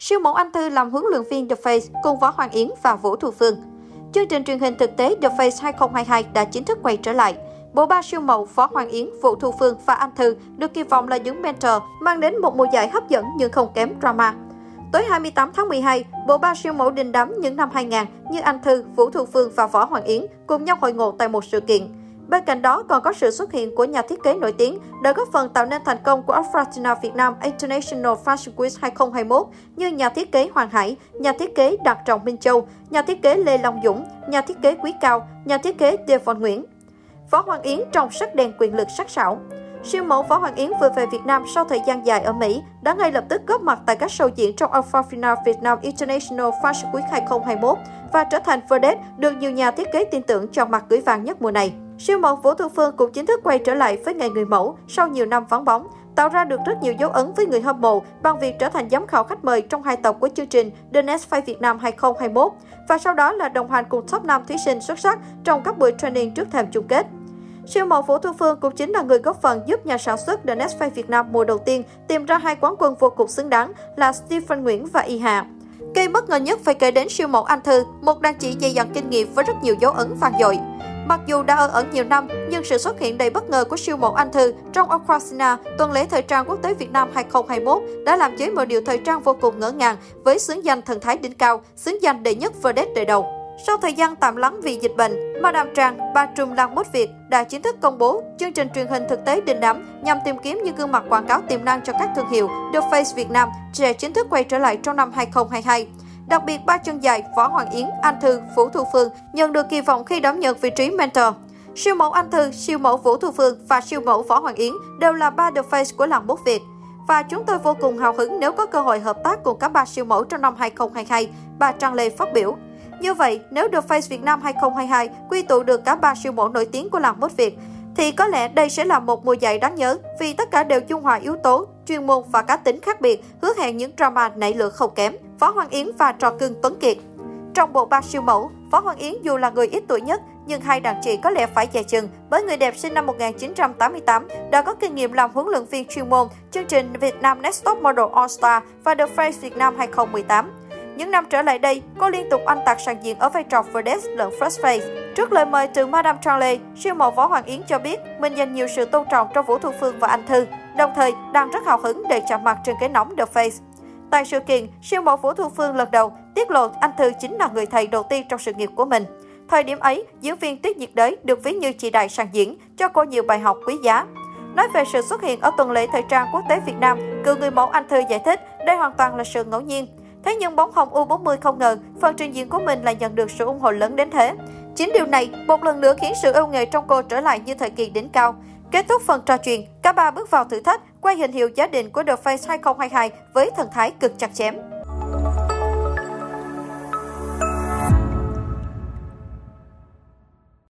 Siêu mẫu Anh Thư làm huấn luyện viên The Face cùng Võ Hoàng Yến và Vũ Thu Phương. Chương trình truyền hình thực tế The Face 2022 đã chính thức quay trở lại. Bộ ba siêu mẫu Võ Hoàng Yến, Vũ Thu Phương và Anh Thư được kỳ vọng là những mentor mang đến một mùa giải hấp dẫn nhưng không kém drama. Tối 28 tháng 12, bộ ba siêu mẫu đình đám những năm 2000 như Anh Thư, Vũ Thu Phương và Võ Hoàng Yến cùng nhau hội ngộ tại một sự kiện. Bên cạnh đó còn có sự xuất hiện của nhà thiết kế nổi tiếng đã góp phần tạo nên thành công của Afratina Việt Nam International Fashion Week 2021 như nhà thiết kế Hoàng Hải, nhà thiết kế Đạt Trọng Minh Châu, nhà thiết kế Lê Long Dũng, nhà thiết kế Quý Cao, nhà thiết kế Devon Nguyễn. Võ Hoàng Yến trong sắc đèn quyền lực sắc sảo. Siêu mẫu Võ Hoàng Yến vừa về Việt Nam sau thời gian dài ở Mỹ, đã ngay lập tức góp mặt tại các show diễn trong Alpha Final Việt Nam International Fashion Week 2021 và trở thành vedette được nhiều nhà thiết kế tin tưởng cho mặt gửi vàng nhất mùa này. Siêu mẫu Vũ Thu Phương cũng chính thức quay trở lại với nghề người mẫu sau nhiều năm vắng bóng, tạo ra được rất nhiều dấu ấn với người hâm mộ bằng việc trở thành giám khảo khách mời trong hai tập của chương trình The Next Fight Việt Nam 2021 và sau đó là đồng hành cùng top 5 thí sinh xuất sắc trong các buổi training trước thềm chung kết. Siêu mẫu Vũ Thu Phương cũng chính là người góp phần giúp nhà sản xuất The Next Fight Việt Nam mùa đầu tiên tìm ra hai quán quân vô cùng xứng đáng là Stephen Nguyễn và Y Hà. Cây bất ngờ nhất phải kể đến siêu mẫu Anh Thư, một đàn chị dày dặn kinh nghiệm với rất nhiều dấu ấn vang dội. Mặc dù đã ở ẩn nhiều năm, nhưng sự xuất hiện đầy bất ngờ của siêu mẫu Anh Thư trong Aquasina, tuần lễ thời trang quốc tế Việt Nam 2021 đã làm giới mọi điều thời trang vô cùng ngỡ ngàng với xướng danh thần thái đỉnh cao, xứng danh đệ nhất vedette đời đầu. Sau thời gian tạm lắng vì dịch bệnh, Madame Trang, ba trùm làng mốt Việt đã chính thức công bố chương trình truyền hình thực tế đình đám nhằm tìm kiếm những gương mặt quảng cáo tiềm năng cho các thương hiệu The Face Việt Nam sẽ chính thức quay trở lại trong năm 2022. Đặc biệt, ba chân dài Võ Hoàng Yến, Anh Thư, Vũ Thu Phương nhận được kỳ vọng khi đảm nhận vị trí mentor. Siêu mẫu Anh Thư, siêu mẫu Vũ Thu Phương và siêu mẫu Võ Hoàng Yến đều là ba The Face của làng bút Việt. Và chúng tôi vô cùng hào hứng nếu có cơ hội hợp tác cùng các ba siêu mẫu trong năm 2022, bà Trang Lê phát biểu. Như vậy, nếu The Face Việt Nam 2022 quy tụ được cả ba siêu mẫu nổi tiếng của làng bút Việt, thì có lẽ đây sẽ là một mùa giải đáng nhớ vì tất cả đều dung hòa yếu tố, chuyên môn và cá tính khác biệt, hứa hẹn những drama nảy lửa không kém. Phó Hoàng Yến và trò cưng Tuấn Kiệt Trong bộ ba siêu mẫu, Phó Hoàng Yến dù là người ít tuổi nhất, nhưng hai đàn chị có lẽ phải dè chừng bởi người đẹp sinh năm 1988 đã có kinh nghiệm làm huấn luyện viên chuyên môn chương trình Việt Nam Next Top Model All Star và The Face Việt Nam 2018. Những năm trở lại đây, cô liên tục anh tạc sàn diện ở vai trò vedette lẫn first face. Trước lời mời từ Madame Charlie, siêu mẫu Võ Hoàng Yến cho biết mình dành nhiều sự tôn trọng cho Vũ Thu Phương và Anh Thư, đồng thời đang rất hào hứng để chạm mặt trên cái nóng The Face. Tại sự kiện, siêu mẫu Vũ Thu Phương lần đầu tiết lộ anh Thư chính là người thầy đầu tiên trong sự nghiệp của mình. Thời điểm ấy, diễn viên Tuyết Nhiệt Đới được ví như chị đại sàn diễn, cho cô nhiều bài học quý giá. Nói về sự xuất hiện ở tuần lễ thời trang quốc tế Việt Nam, cựu người mẫu Anh Thư giải thích đây hoàn toàn là sự ngẫu nhiên. Thế nhưng bóng hồng U40 không ngờ phần trình diễn của mình lại nhận được sự ủng hộ lớn đến thế. Chính điều này một lần nữa khiến sự yêu nghề trong cô trở lại như thời kỳ đỉnh cao. Kết thúc phần trò chuyện, cả ba bước vào thử thách, quay hình hiệu gia đình của The Face 2022 với thần thái cực chặt chém.